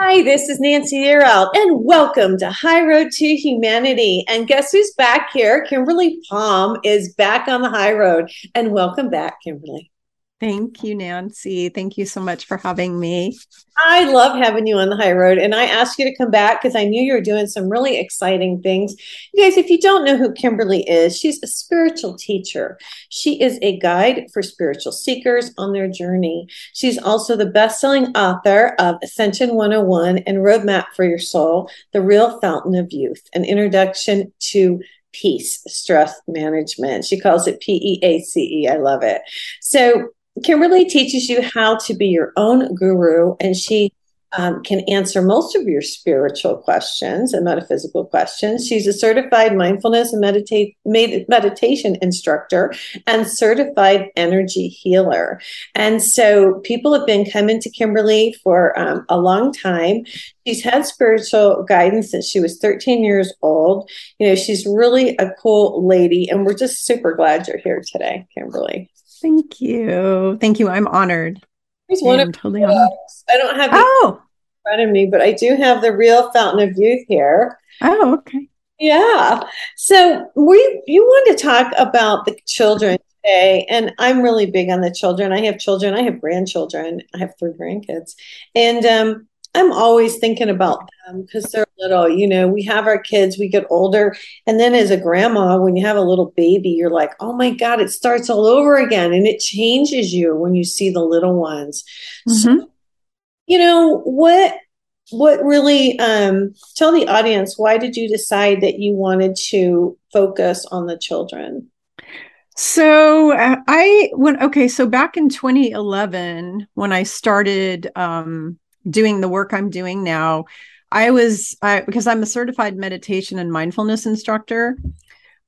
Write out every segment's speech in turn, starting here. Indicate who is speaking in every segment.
Speaker 1: Hi, this is Nancy Yearout, and welcome to High Road to Humanity. And guess who's back here? Kimberly Palm is back on the high road. And welcome back, Kimberly.
Speaker 2: Thank you, Nancy. Thank you so much for having me.
Speaker 1: I love having you on the high road. And I asked you to come back because I knew you were doing some really exciting things. You guys, if you don't know who Kimberly is, she's a spiritual teacher. She is a guide for spiritual seekers on their journey. She's also the best selling author of Ascension 101 and Roadmap for Your Soul, The Real Fountain of Youth, an introduction to peace stress management. She calls it P E A C E. I love it. So, Kimberly teaches you how to be your own guru, and she um, can answer most of your spiritual questions and metaphysical questions. She's a certified mindfulness and meditate, meditation instructor and certified energy healer. And so people have been coming to Kimberly for um, a long time. She's had spiritual guidance since she was 13 years old. You know, she's really a cool lady, and we're just super glad you're here today, Kimberly.
Speaker 2: Thank you. Thank you. I'm honored.
Speaker 1: Here's one of totally honored. I don't have oh in front of me, but I do have the real fountain of youth here.
Speaker 2: Oh, okay.
Speaker 1: Yeah. So we you want to talk about the children today, and I'm really big on the children. I have children. I have grandchildren. I have three grandkids, and um, I'm always thinking about them because they're little. You know, we have our kids, we get older. And then as a grandma, when you have a little baby, you're like, oh my God, it starts all over again. And it changes you when you see the little ones. Mm-hmm. So, you know, what what really um, tell the audience why did you decide that you wanted to focus on the children
Speaker 2: so uh, i went okay so back in 2011 when i started um, doing the work I'm doing now, I was I, because I'm a certified meditation and mindfulness instructor.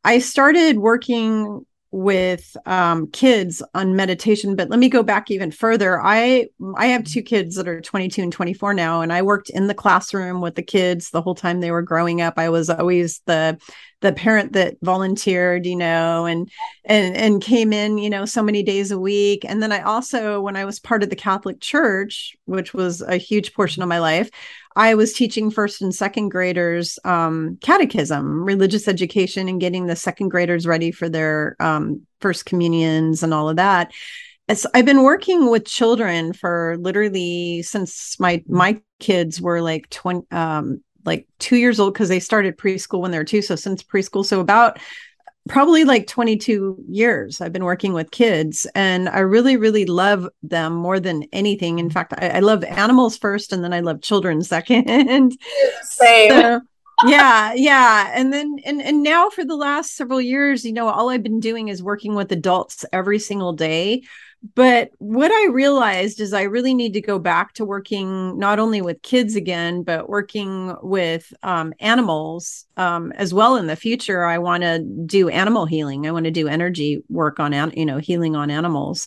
Speaker 2: I started working with um, kids on meditation but let me go back even further i i have two kids that are 22 and 24 now and i worked in the classroom with the kids the whole time they were growing up i was always the the parent that volunteered you know and and and came in you know so many days a week and then i also when i was part of the catholic church which was a huge portion of my life I was teaching first and second graders um, catechism, religious education, and getting the second graders ready for their um, first communions and all of that. As I've been working with children for literally since my my kids were like 20 um, like two years old because they started preschool when they were two. So since preschool, so about probably like 22 years I've been working with kids and I really, really love them more than anything. In fact, I, I love animals first and then I love children second.
Speaker 1: Same. So,
Speaker 2: yeah, yeah. And then and and now for the last several years, you know, all I've been doing is working with adults every single day but what I realized is I really need to go back to working not only with kids again, but working with um, animals um, as well in the future. I want to do animal healing. I want to do energy work on, you know, healing on animals.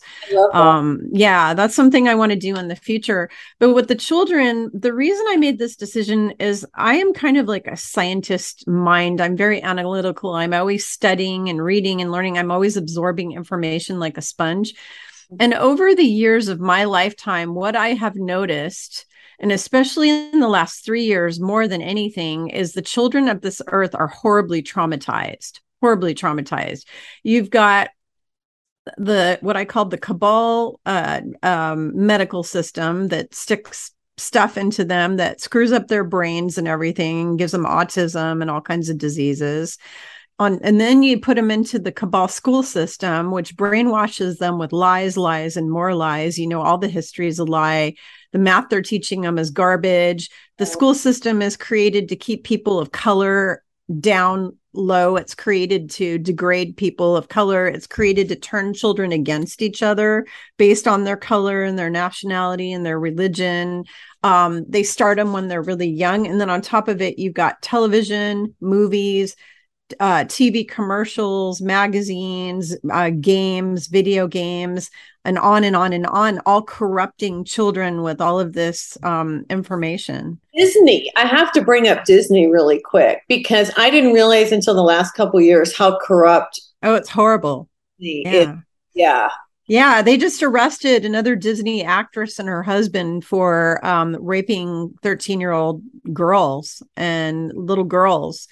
Speaker 2: Um, yeah, that's something I want to do in the future. But with the children, the reason I made this decision is I am kind of like a scientist mind. I'm very analytical. I'm always studying and reading and learning. I'm always absorbing information like a sponge. And over the years of my lifetime, what I have noticed, and especially in the last three years more than anything, is the children of this earth are horribly traumatized, horribly traumatized. You've got the what I call the cabal uh, um, medical system that sticks stuff into them that screws up their brains and everything, gives them autism and all kinds of diseases on and then you put them into the cabal school system which brainwashes them with lies lies and more lies you know all the history is a lie the math they're teaching them is garbage the school system is created to keep people of color down low. It's created to degrade people of color. It's created to turn children against each other based on their color and their nationality and their religion. Um, they start them when they're really young. And then on top of it, you've got television, movies, uh, TV commercials, magazines, uh, games, video games, and on and on and on, all corrupting children with all of this um, information.
Speaker 1: Disney, I have to bring up Disney really quick because I didn't realize until the last couple years how corrupt.
Speaker 2: Oh, it's horrible.
Speaker 1: yeah. Yeah.
Speaker 2: Yeah, they just arrested another Disney actress and her husband for um, raping 13 year old girls and little girls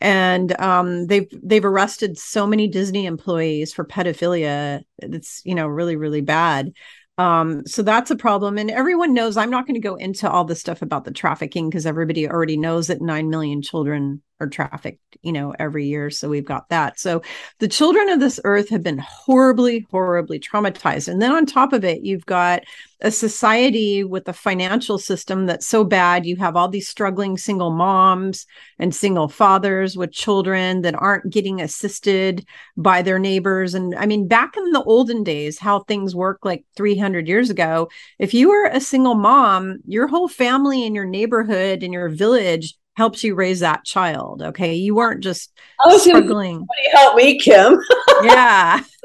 Speaker 2: and um, they've they've arrested so many Disney employees for pedophilia. It's you know really really bad. Um, so that's a problem. And everyone knows I'm not going to go into all the stuff about the trafficking because everybody already knows that 9 million children are trafficked, you know, every year. So we've got that. So the children of this earth have been horribly, horribly traumatized. And then on top of it, you've got a society with a financial system that's so bad. You have all these struggling single moms and single fathers with children that aren't getting assisted by their neighbors. And I mean, back in the olden days, how things worked like 300 years ago, if you were a single mom, your whole family and your neighborhood and your village helps you raise that child. Okay. You weren't just oh, struggling.
Speaker 1: Somebody help me, Kim.
Speaker 2: yeah.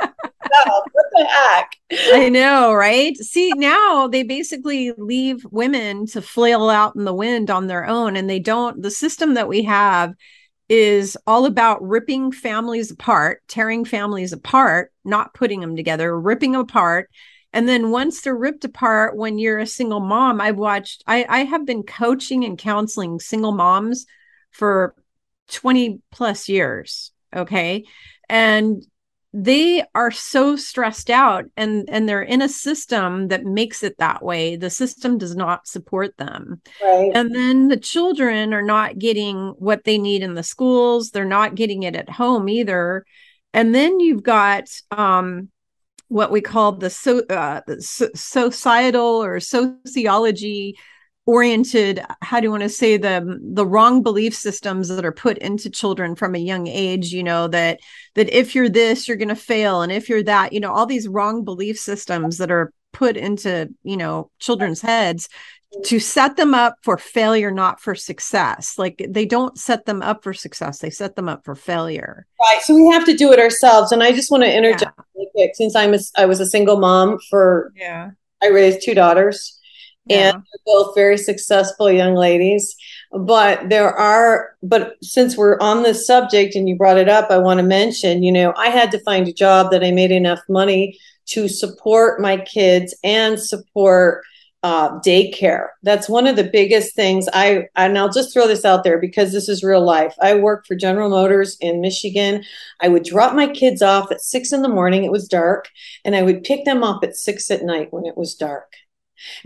Speaker 1: no, what the heck?
Speaker 2: I know, right? See, now they basically leave women to flail out in the wind on their own, and they don't. The system that we have is all about ripping families apart, tearing families apart, not putting them together, ripping them apart, and then once they're ripped apart when you're a single mom i've watched i i have been coaching and counseling single moms for 20 plus years okay? And they are so stressed out and and they're in a system that makes it that way. The system does not support them. Right. and then the children are not getting what they need in the schools. They're not getting it at home either. And then you've got um what we call the so, uh, societal or sociology oriented how do you want to say the the wrong belief systems that are put into children from a young age you know that that if you're this you're going to fail and if you're that you know all these wrong belief systems that are put into you know children's heads to set them up for failure, not for success. Like they don't set them up for success, they set them up for failure.
Speaker 1: Right. So we have to do it ourselves. And I just want to interject yeah. Quick since I'm a, I was a single mom for,
Speaker 2: yeah,
Speaker 1: I raised two daughters. Yeah. And both very successful young ladies. But there are, but since we're on this subject and you brought it up, I want to mention, you know, I had to find a job that I made enough money to support my kids and support uh, daycare. That's one of the biggest things. I and I'll just throw this out there because this is real life. I worked for General Motors in Michigan. I would drop my kids off at six in the morning. It was dark, and I would pick them up at six at night when it was dark.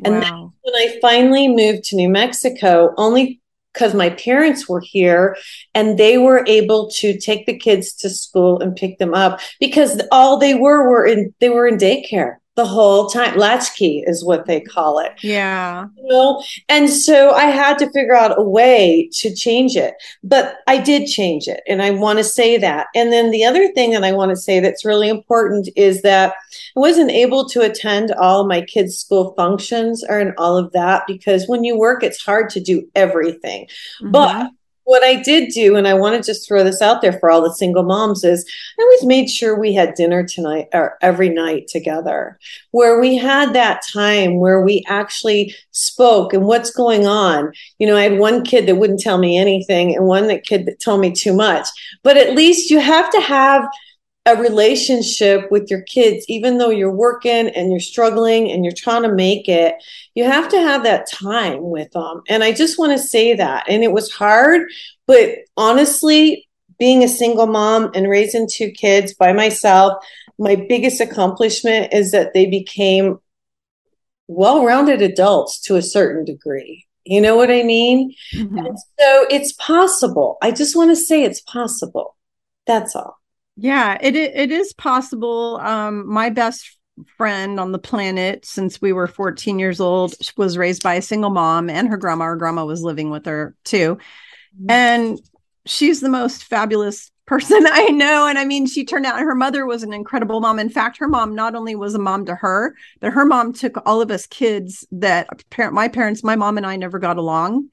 Speaker 1: And wow. when I finally moved to New Mexico, only because my parents were here and they were able to take the kids to school and pick them up because all they were were in they were in daycare the whole time. Latchkey is what they call it.
Speaker 2: Yeah.
Speaker 1: You know? And so I had to figure out a way to change it. But I did change it. And I want to say that. And then the other thing that I want to say that's really important is that I wasn't able to attend all my kids' school functions or and all of that because when you work, it's hard to do everything. Mm-hmm. But what I did do, and I want to just throw this out there for all the single moms, is I always made sure we had dinner tonight or every night together, where we had that time where we actually spoke and what's going on. You know, I had one kid that wouldn't tell me anything and one that kid that told me too much. But at least you have to have a relationship with your kids, even though you're working and you're struggling and you're trying to make it, you have to have that time with them. And I just want to say that. And it was hard, but honestly, being a single mom and raising two kids by myself, my biggest accomplishment is that they became well rounded adults to a certain degree. You know what I mean? Mm-hmm. so it's possible. I just want to say it's possible. That's all.
Speaker 2: Yeah, it it is possible. Um, my best friend on the planet since we were 14 years old was raised by a single mom and her grandma. Her grandma was living with her too. Mm-hmm. And she's the most fabulous person I know. And I mean, she turned out her mother was an incredible mom. In fact, her mom not only was a mom to her, but her mom took all of us kids that parent, my parents, my mom and I never got along.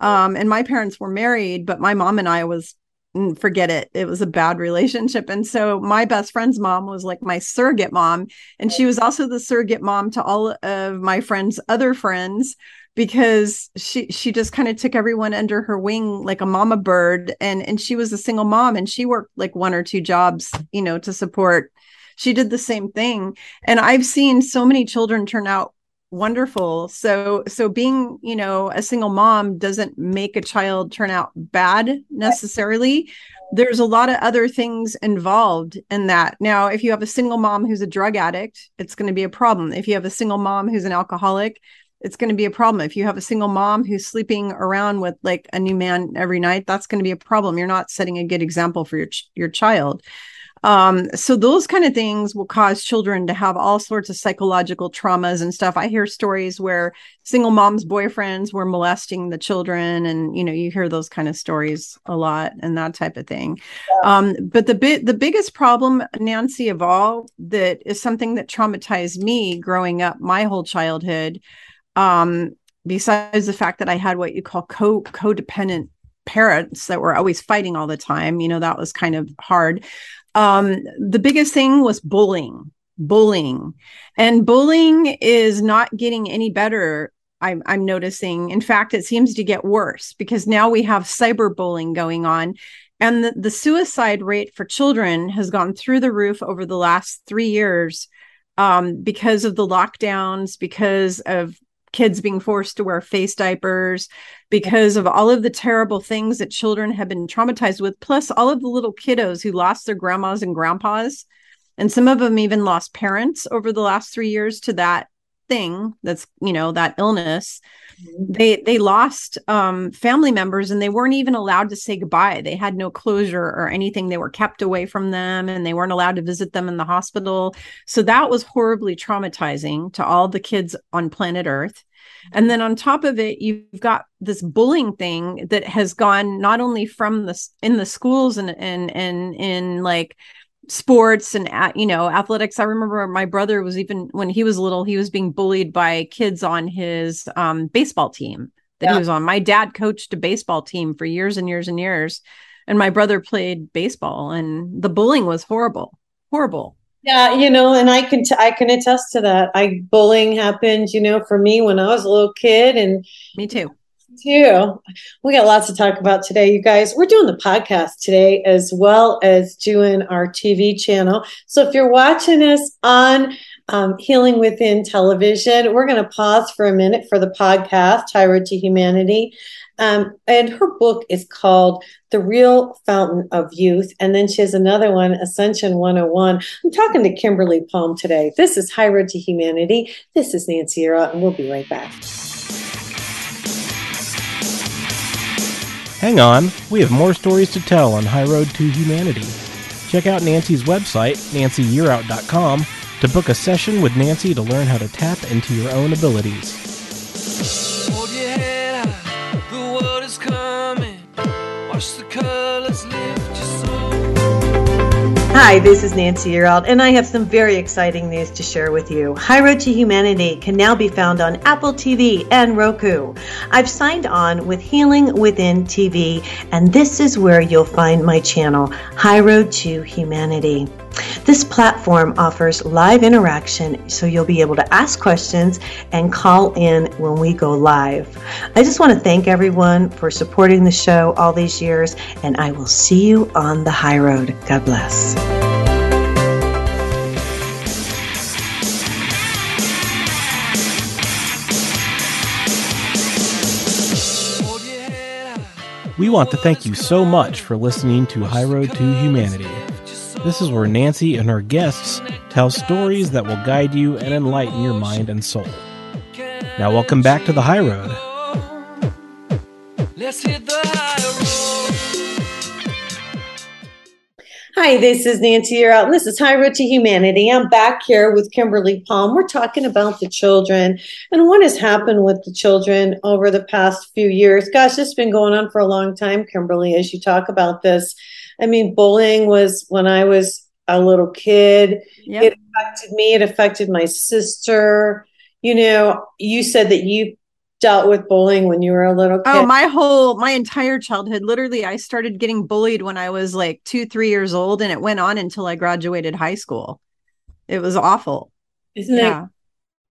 Speaker 2: Um, and my parents were married, but my mom and I was forget it. It was a bad relationship. And so my best friend's mom was like my surrogate mom. And she was also the surrogate mom to all of my friends' other friends because she she just kind of took everyone under her wing like a mama bird and and she was a single mom and she worked like one or two jobs you know to support she did the same thing and i've seen so many children turn out wonderful. So so being you know a single mom doesn't make a child turn out bad necessarily. There's a lot of other things involved in that. Now if you have a single mom who's a drug addict it's going to be a problem. If you have a single mom who's an alcoholic it's going to be a problem. If you have a single mom who's sleeping around with like a new man every night that's going to be a problem. You're not setting a good example for your ch- your child um, so those kind of things will cause children to have all sorts of psychological traumas and stuff i hear stories where single moms boyfriends were molesting the children and you know you hear those kind of stories a lot and that type of thing yeah. um, but the bit the biggest problem nancy of all that is something that traumatized me growing up my whole childhood um, besides the fact that I had what you call co codependent parents that were always fighting all the time, you know, that was kind of hard. Um, the biggest thing was bullying, bullying, and bullying is not getting any better. I'm, I'm noticing. In fact, it seems to get worse because now we have cyberbullying going on. And the, the suicide rate for children has gone through the roof over the last three years um, because of the lockdowns, because of kids being forced to wear face diapers because of all of the terrible things that children have been traumatized with, plus all of the little kiddos who lost their grandmas and grandpas. And some of them even lost parents over the last three years to that thing that's, you know, that illness. Mm-hmm. They they lost um, family members and they weren't even allowed to say goodbye. They had no closure or anything. They were kept away from them and they weren't allowed to visit them in the hospital. So that was horribly traumatizing to all the kids on planet Earth. And then on top of it, you've got this bullying thing that has gone not only from the in the schools and and and in like sports and you know athletics i remember my brother was even when he was little he was being bullied by kids on his um, baseball team that yeah. he was on my dad coached a baseball team for years and years and years and my brother played baseball and the bullying was horrible horrible
Speaker 1: yeah, you know, and I can t- I can attest to that. I bullying happened, you know, for me when I was a little kid, and
Speaker 2: me too.
Speaker 1: Too. We got lots to talk about today, you guys. We're doing the podcast today as well as doing our TV channel. So if you're watching us on um, Healing Within Television, we're going to pause for a minute for the podcast, High Road to Humanity. Um, and her book is called The Real Fountain of Youth. And then she has another one, Ascension 101. I'm talking to Kimberly Palm today. This is High Road to Humanity. This is Nancy Yearout, and we'll be right back.
Speaker 3: Hang on, we have more stories to tell on High Road to Humanity. Check out Nancy's website, nancyyearout.com, to book a session with Nancy to learn how to tap into your own abilities.
Speaker 1: Hi, this is Nancy Yearout, and I have some very exciting news to share with you. High Road to Humanity can now be found on Apple TV and Roku. I've signed on with Healing Within TV, and this is where you'll find my channel, High Road to Humanity. This platform offers live interaction so you'll be able to ask questions and call in when we go live. I just want to thank everyone for supporting the show all these years, and I will see you on the high road. God bless.
Speaker 3: We want to thank you so much for listening to High Road to Humanity. This is where Nancy and her guests tell stories that will guide you and enlighten your mind and soul. Now, welcome back to the High Road.
Speaker 1: Hi, this is Nancy Yearout, and this is High Road to Humanity. I'm back here with Kimberly Palm. We're talking about the children and what has happened with the children over the past few years. Gosh, this has been going on for a long time, Kimberly, as you talk about this. I mean, bullying was when I was a little kid. Yep. It affected me, it affected my sister. You know, you said that you dealt with bullying when you were a little oh,
Speaker 2: kid? Oh, my whole my entire childhood. Literally, I started getting bullied when I was like two, three years old, and it went on until I graduated high school. It was awful.
Speaker 1: Isn't yeah. it?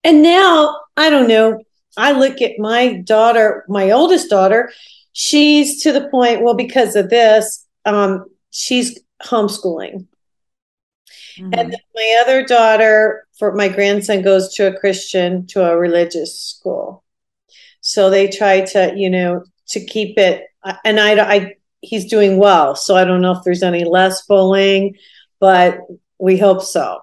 Speaker 1: And now I don't know. I look at my daughter, my oldest daughter. She's to the point. Well, because of this, um, she's homeschooling. Mm-hmm. And my other daughter, for my grandson, goes to a Christian, to a religious school. So they try to, you know, to keep it. And I, I, he's doing well. So I don't know if there's any less bullying, but we hope so.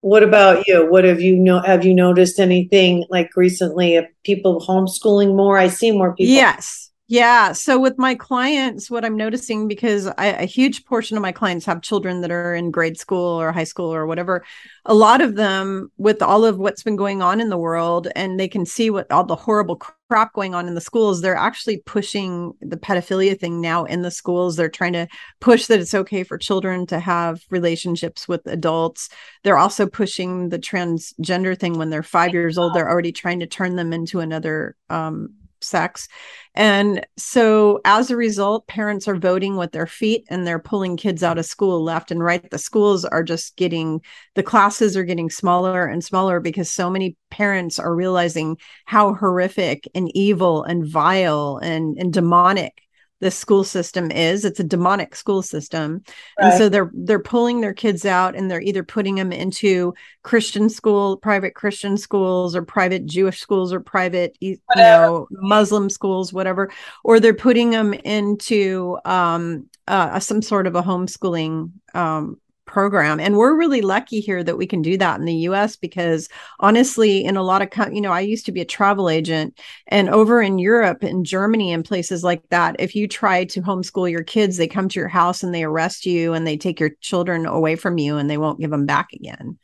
Speaker 1: What about you? What have you know? Have you noticed anything like recently of people homeschooling more? I see more people.
Speaker 2: Yes, yeah. So with my clients, what I'm noticing because I, a huge portion of my clients have children that are in grade school or high school or whatever. A lot of them, with all of what's been going on in the world, and they can see what all the horrible crap going on in the schools, they're actually pushing the pedophilia thing now in the schools. They're trying to push that it's okay for children to have relationships with adults. They're also pushing the transgender thing when they're five years old. They're already trying to turn them into another um, sex. And so as a result, parents are voting with their feet and they're pulling kids out of school left and right. The schools are just getting, the classes are getting smaller and smaller because so many parents are realizing how horrific and evil and vile and, and demonic the school system is. It's a demonic school system. Right. and so they're they're pulling their kids out and they're either putting them into christian school private christian schools or private jewish schools or private you know muslim schools whatever or they're putting them into um uh, some sort of a homeschooling um program and we're really lucky here that we can do that in the US because honestly in a lot of you know I used to be a travel agent and over in Europe in Germany and places like that if you try to homeschool your kids they come to your house and they arrest you and they take your children away from you and they won't give them back again.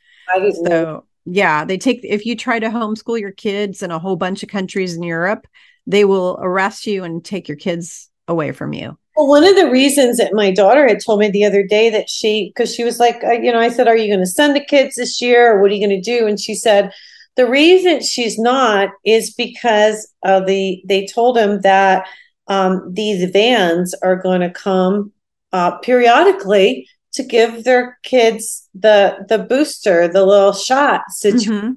Speaker 2: So yeah they take if you try to homeschool your kids in a whole bunch of countries in Europe they will arrest you and take your kids away from you
Speaker 1: well, one of the reasons that my daughter had told me the other day that she, because she was like, uh, you know, I said, Are you going to send the kids this year or what are you going to do? And she said, The reason she's not is because of the, they told him that um, these vans are going to come uh, periodically to give their kids the the booster, the little shot situation. Mm-hmm.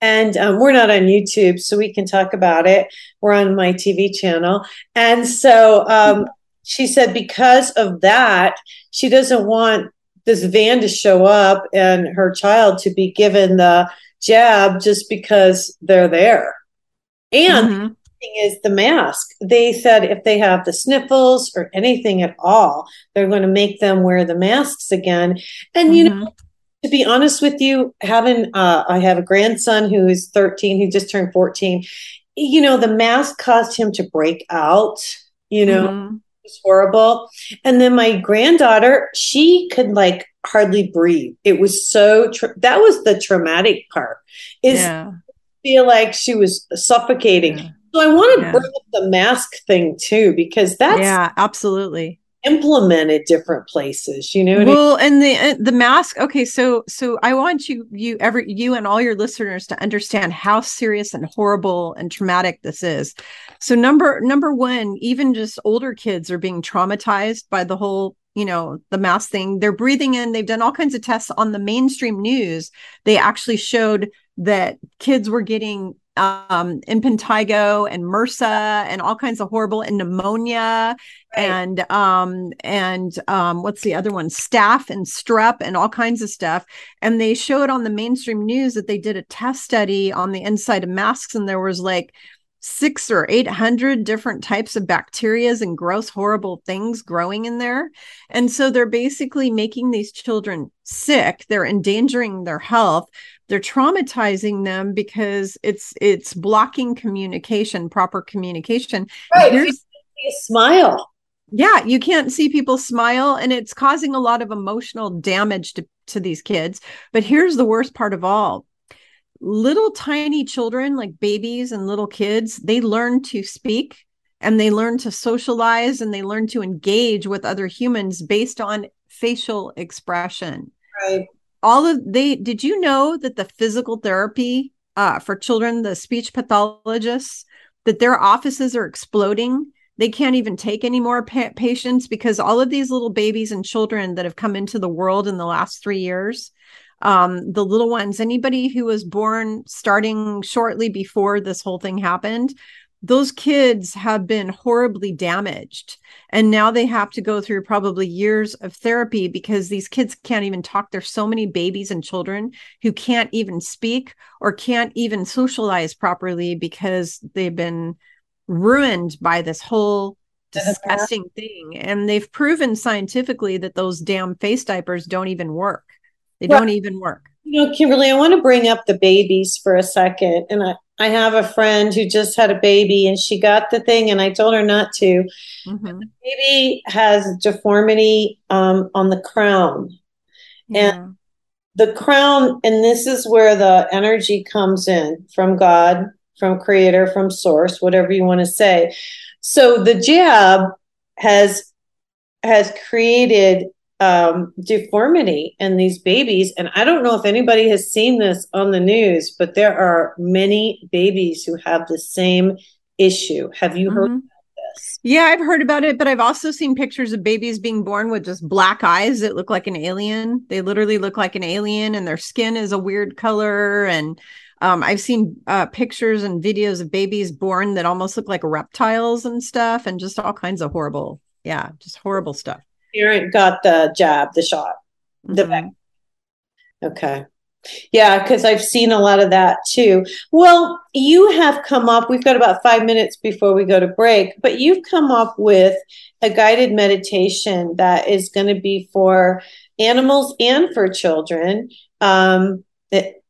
Speaker 1: And um, we're not on YouTube, so we can talk about it. We're on my TV channel. And so um, she said because of that, she doesn't want this van to show up and her child to be given the jab just because they're there. And mm-hmm. the thing is the mask. They said if they have the sniffles or anything at all, they're going to make them wear the masks again. And mm-hmm. you know, to be honest with you, having uh, I have a grandson who is 13, who just turned 14. You know, the mask caused him to break out. You know, mm-hmm was horrible. And then my granddaughter, she could like hardly breathe. It was so tra- that was the traumatic part. Is yeah. feel like she was suffocating. Yeah. So I want to yeah. bring up the mask thing too because that's
Speaker 2: yeah, absolutely
Speaker 1: implemented different places you know
Speaker 2: well I and the the mask okay so so i want you you every you and all your listeners to understand how serious and horrible and traumatic this is. So number number one even just older kids are being traumatized by the whole you know the mask thing. They're breathing in they've done all kinds of tests on the mainstream news. They actually showed that kids were getting um impetigo and MRSA and all kinds of horrible and pneumonia right. and um and um what's the other one? Staph and strep and all kinds of stuff. And they showed on the mainstream news that they did a test study on the inside of masks and there was like six or eight hundred different types of bacterias and gross horrible things growing in there. And so they're basically making these children sick. They're endangering their health they're traumatizing them because it's it's blocking communication proper communication
Speaker 1: right a smile
Speaker 2: Yeah, you can't see people smile, and it's causing a lot of emotional damage to, to these kids. But here's the worst part of all little tiny children, like babies and little kids, they learn to speak and they learn to socialize and they learn to engage with other humans based on facial expression.
Speaker 1: Right.
Speaker 2: All of they did you know that the physical therapy uh, for children, the speech pathologists, that their offices are exploding? They can't even take any more pa- patients because all of these little babies and children that have come into the world in the last three years um, the little ones anybody who was born starting shortly before this whole thing happened those kids have been horribly damaged and now they have to go through probably years of therapy because these kids can't even talk there's so many babies and children who can't even speak or can't even socialize properly because they've been ruined by this whole disgusting thing. And they've proven scientifically that those damn face diapers don't even work. They well, don't even work.
Speaker 1: You know, Kimberly, I want to bring up the babies for a second. And I, I have a friend who just had a baby and she got the thing and I told her not to. Mm-hmm. The baby has deformity um, on the crown. Yeah. And the crown, and this is where the energy comes in from God from creator, from source, whatever you want to say. So the jab has has created um, deformity in these babies, and I don't know if anybody has seen this on the news, but there are many babies who have the same issue. Have you heard? Mm-hmm.
Speaker 2: Yeah, I've heard about it, but I've also seen pictures of babies being born with just black eyes that look like an alien. They literally look like an alien, and their skin is a weird color. And um, I've seen uh, pictures and videos of babies born that almost look like reptiles and stuff, and just all kinds of horrible, yeah, just horrible stuff.
Speaker 1: Parent got the jab, the shot, the mm-hmm. Okay. Yeah, because I've seen a lot of that too. Well, you have come up, we've got about five minutes before we go to break, but you've come up with a guided meditation that is going to be for animals and for children. Um, it,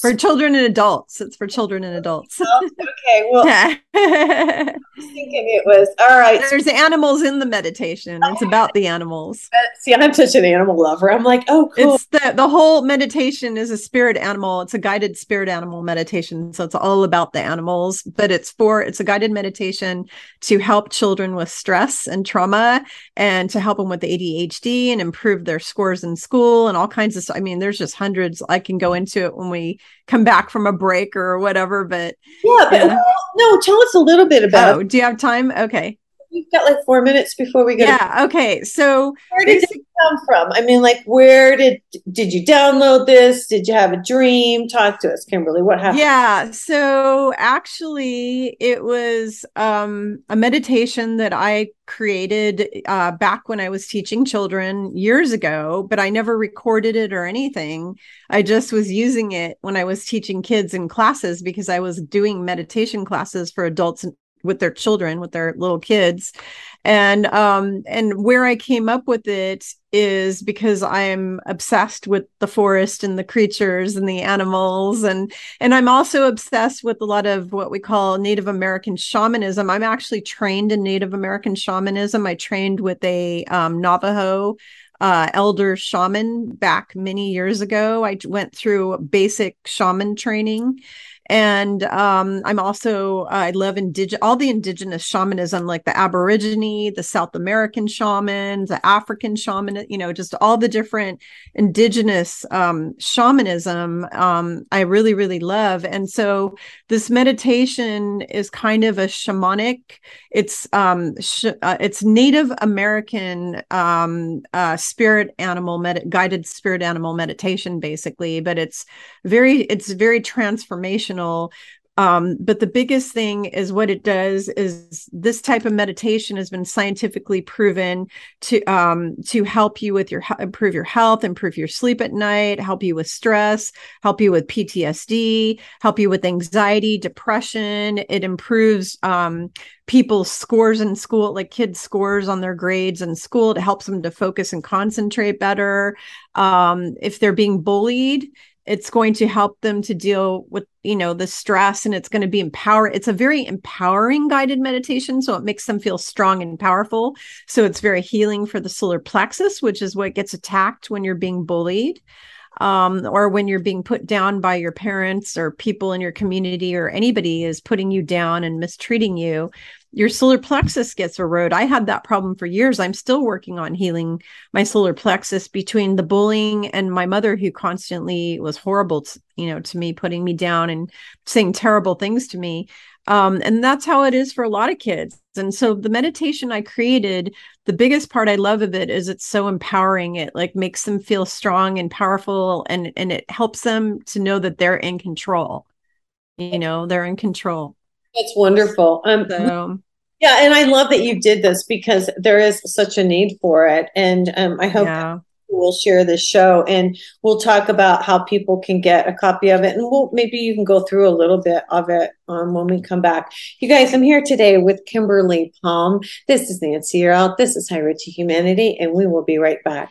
Speaker 2: for children and adults. It's for children and adults.
Speaker 1: Oh, okay. Well, I was thinking it was all right.
Speaker 2: There's animals in the meditation. It's about the animals.
Speaker 1: Uh, see, I'm such an animal lover. I'm like, oh, cool.
Speaker 2: It's the the whole meditation is a spirit animal. It's a guided spirit animal meditation. So it's all about the animals, but it's for it's a guided meditation to help children with stress and trauma and to help them with the ADHD and improve their scores in school and all kinds of. I mean, there's just hundreds. I can go into it when we come back from a break or whatever. But
Speaker 1: yeah, but, yeah. no, tell us a little bit about.
Speaker 2: Oh, do you have time? Okay.
Speaker 1: We've got like four minutes before we go.
Speaker 2: Yeah. To- okay. So
Speaker 1: where did it come from? I mean, like, where did did you download this? Did you have a dream? Talk to us, Kimberly. What happened?
Speaker 2: Yeah. So actually, it was um, a meditation that I created uh, back when I was teaching children years ago, but I never recorded it or anything. I just was using it when I was teaching kids in classes because I was doing meditation classes for adults with their children with their little kids. And um and where i came up with it is because i'm obsessed with the forest and the creatures and the animals. And and i'm also obsessed with a lot of what we call native american shamanism. I'm actually trained in native american shamanism. I trained with a um, navajo uh, elder shaman back many years ago. I went through basic shaman training and um, i'm also i love indig- all the indigenous shamanism like the aborigine the south american shaman the african shaman you know just all the different indigenous um, shamanism um, i really really love. And so this meditation is kind of a shamanic it's um sh- uh, it's native american um uh, spirit animal med- guided spirit animal meditation basically but it's very it's very transformational um, but the biggest thing is what it does is this type of meditation has been scientifically proven to um, to help you with your improve your health, improve your sleep at night, help you with stress, help you with PTSD, help you with anxiety, depression. It improves um, people's scores in school, like kids' scores on their grades in school. It helps them to focus and concentrate better. Um, if they're being bullied, it's going to help them to deal with you know the stress and it's going to be empower it's a very empowering guided meditation so it makes them feel strong and powerful. So it's very healing for the solar plexus which is what gets attacked when you're being bullied um, or when you're being put down by your parents or people in your community or anybody is putting you down and mistreating you your solar plexus gets eroded. I had that problem for years. I'm still working on healing my solar plexus between the bullying and my mother, who constantly was horrible, to, you know, to me, putting me down and saying terrible things to me. Um, and that's how it is for a lot of kids. And so the meditation I created, the biggest part I love of it is it's so empowering. It like makes them feel strong and powerful, and and it helps them to know that they're in control. You know, they're in control.
Speaker 1: That's wonderful. Um, so, yeah, and I love that you did this because there is such a need for it, and um, I hope yeah. we'll share this show and we'll talk about how people can get a copy of it, and we'll maybe you can go through a little bit of it um, when we come back. You guys, I'm here today with Kimberly Palm. This is Nancy Yearout. This is High to Humanity, and we will be right back.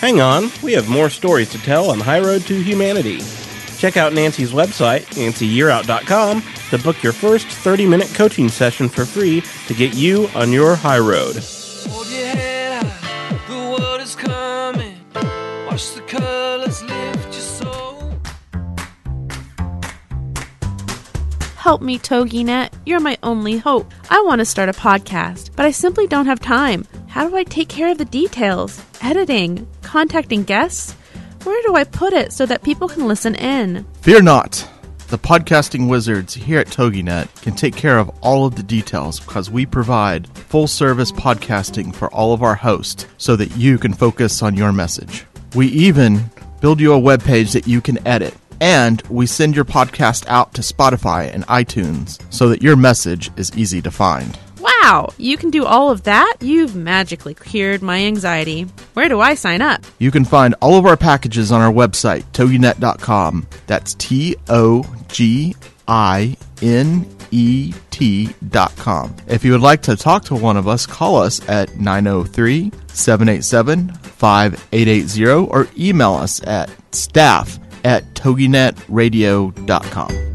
Speaker 3: Hang on, we have more stories to tell on High Road to Humanity. Check out Nancy's website, nancyyearout.com, to book your first 30 minute coaching session for free to get you on your high road.
Speaker 4: Help me, TogiNet. You're my only hope. I want to start a podcast, but I simply don't have time. How do I take care of the details? Editing? Contacting guests? Where do I put it so that people can listen in?
Speaker 5: Fear not. The podcasting wizards here at TogiNet can take care of all of the details because we provide full service podcasting for all of our hosts so that you can focus on your message. We even build you a web page that you can edit and we send your podcast out to Spotify and iTunes so that your message is easy to find.
Speaker 4: Wow, you can do all of that? You've magically cured my anxiety. Where do I sign up?
Speaker 5: You can find all of our packages on our website, toginet.com. That's T O G I N E T.com. If you would like to talk to one of us, call us at 903 787 5880 or email us at staff at toginetradio.com.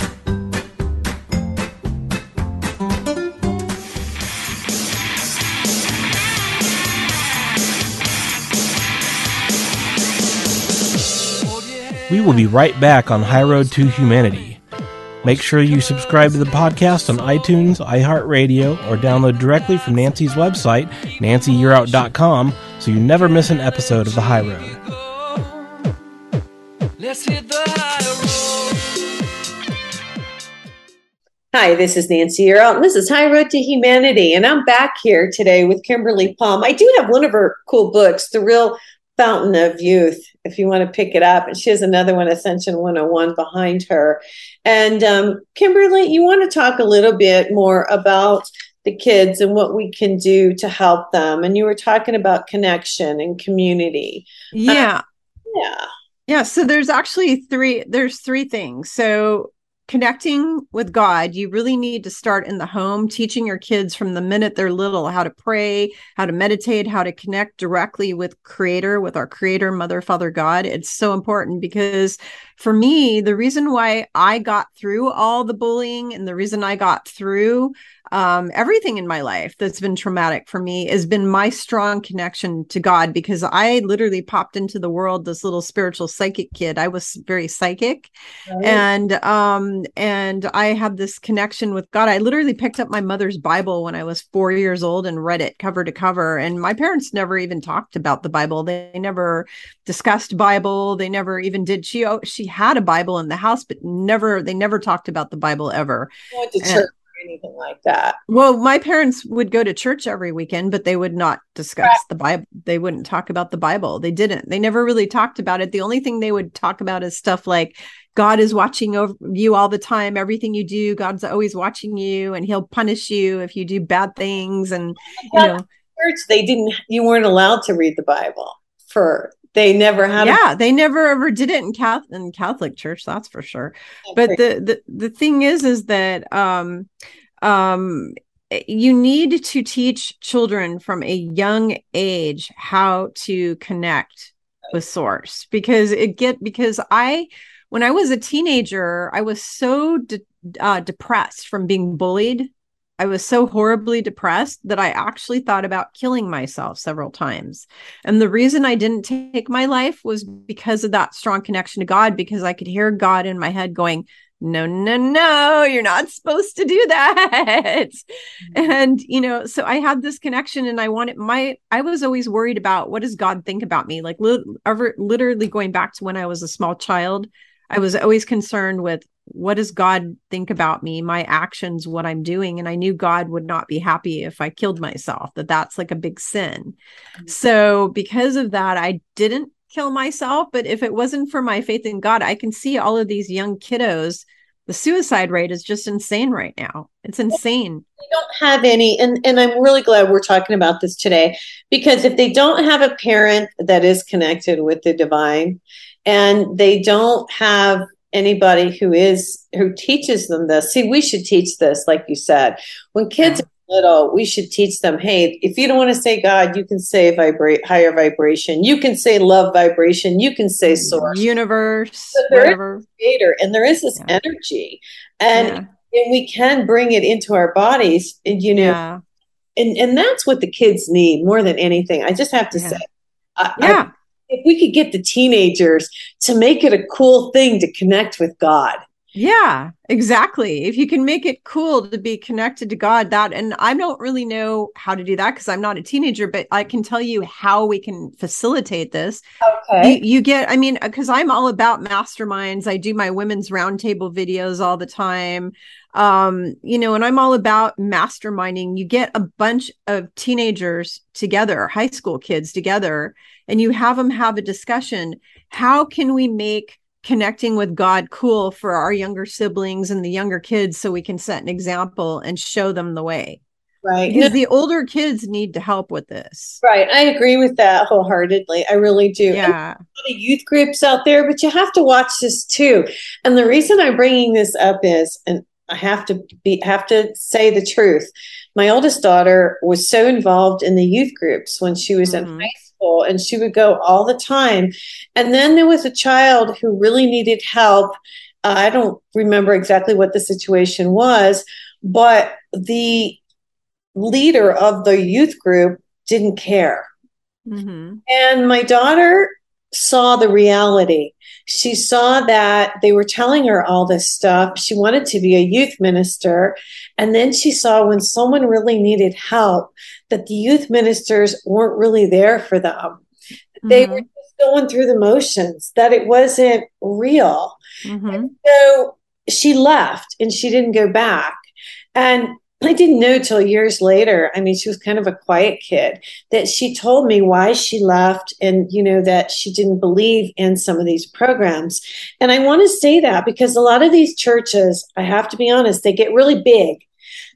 Speaker 3: We will be right back on High Road to Humanity. Make sure you subscribe to the podcast on iTunes, iHeartRadio, or download directly from Nancy's website, nancyyearout.com, so you never miss an episode of The High Road.
Speaker 1: Hi, this is Nancy Yearout, and this is High Road to Humanity. And I'm back here today with Kimberly Palm. I do have one of her cool books, The Real Fountain of Youth, if you want to pick it up. And she has another one, Ascension 101, behind her. And um, Kimberly, you want to talk a little bit more about the kids and what we can do to help them. And you were talking about connection and community.
Speaker 2: Yeah.
Speaker 1: Uh, yeah.
Speaker 2: Yeah, so there's actually three there's three things. So connecting with God, you really need to start in the home, teaching your kids from the minute they're little how to pray, how to meditate, how to connect directly with Creator, with our Creator, Mother, Father, God. It's so important because for me, the reason why I got through all the bullying and the reason I got through um, everything in my life that's been traumatic for me has been my strong connection to God because I literally popped into the world this little spiritual psychic kid. I was very psychic, right. and um, and I had this connection with God. I literally picked up my mother's Bible when I was four years old and read it cover to cover. And my parents never even talked about the Bible. They never discussed Bible. They never even did. She oh, she had a Bible in the house, but never they never talked about the Bible ever.
Speaker 1: went to church or anything like that.
Speaker 2: Well, my parents would go to church every weekend, but they would not discuss right. the Bible. They wouldn't talk about the Bible. They didn't. They never really talked about it. The only thing they would talk about is stuff like God is watching over you all the time. Everything you do, God's always watching you, and He'll punish you if you do bad things. And you know,
Speaker 1: church they didn't. You weren't allowed to read the Bible for they never had
Speaker 2: yeah a- they never ever did it in catholic in catholic church that's for sure. But the, the the thing is is that um um you need to teach children from a young age how to connect with source because it get because i when i was a teenager i was so de- uh, depressed from being bullied I was so horribly depressed that I actually thought about killing myself several times. And the reason I didn't take my life was because of that strong connection to God, because I could hear God in my head going, no, no, no, you're not supposed to do that. Mm-hmm. And, you know, so I had this connection and I wanted my, I was always worried about what does God think about me? Like li- ever, literally going back to when I was a small child, I was always concerned with what does God think about me, my actions, what I'm doing? And I knew God would not be happy if I killed myself, that that's like a big sin. Mm-hmm. So, because of that, I didn't kill myself. But if it wasn't for my faith in God, I can see all of these young kiddos. The suicide rate is just insane right now. It's insane.
Speaker 1: They don't have any, and, and I'm really glad we're talking about this today because if they don't have a parent that is connected with the divine and they don't have anybody who is who teaches them this. See we should teach this like you said. When kids yeah. are little we should teach them hey if you don't want to say god you can say vibrate higher vibration. You can say love vibration. You can say mm-hmm. source.
Speaker 2: Universe whatever.
Speaker 1: creator and there is this yeah. energy. And yeah. and we can bring it into our bodies and you know and and that's what the kids need more than anything. I just have to say
Speaker 2: I, yeah
Speaker 1: if we could get the teenagers to make it a cool thing to connect with God.
Speaker 2: Yeah, exactly. If you can make it cool to be connected to God, that, and I don't really know how to do that because I'm not a teenager, but I can tell you how we can facilitate this.
Speaker 1: Okay.
Speaker 2: You, you get, I mean, because I'm all about masterminds. I do my women's roundtable videos all the time. Um, you know, and I'm all about masterminding. You get a bunch of teenagers together, high school kids together, and you have them have a discussion. How can we make connecting with God cool for our younger siblings and the younger kids so we can set an example and show them the way?
Speaker 1: Right.
Speaker 2: Because the older kids need to help with this.
Speaker 1: Right. I agree with that wholeheartedly. I really do.
Speaker 2: Yeah.
Speaker 1: And youth groups out there, but you have to watch this too. And the reason I'm bringing this up is, and I have to be have to say the truth. My oldest daughter was so involved in the youth groups when she was mm-hmm. in high and she would go all the time. And then there was a child who really needed help. Uh, I don't remember exactly what the situation was, but the leader of the youth group didn't care. Mm-hmm. And my daughter saw the reality. She saw that they were telling her all this stuff. She wanted to be a youth minister. And then she saw when someone really needed help that the youth ministers weren't really there for them. Mm-hmm. They were just going through the motions, that it wasn't real. Mm-hmm. so she left and she didn't go back. And I didn't know till years later. I mean, she was kind of a quiet kid that she told me why she left and, you know, that she didn't believe in some of these programs. And I want to say that because a lot of these churches, I have to be honest, they get really big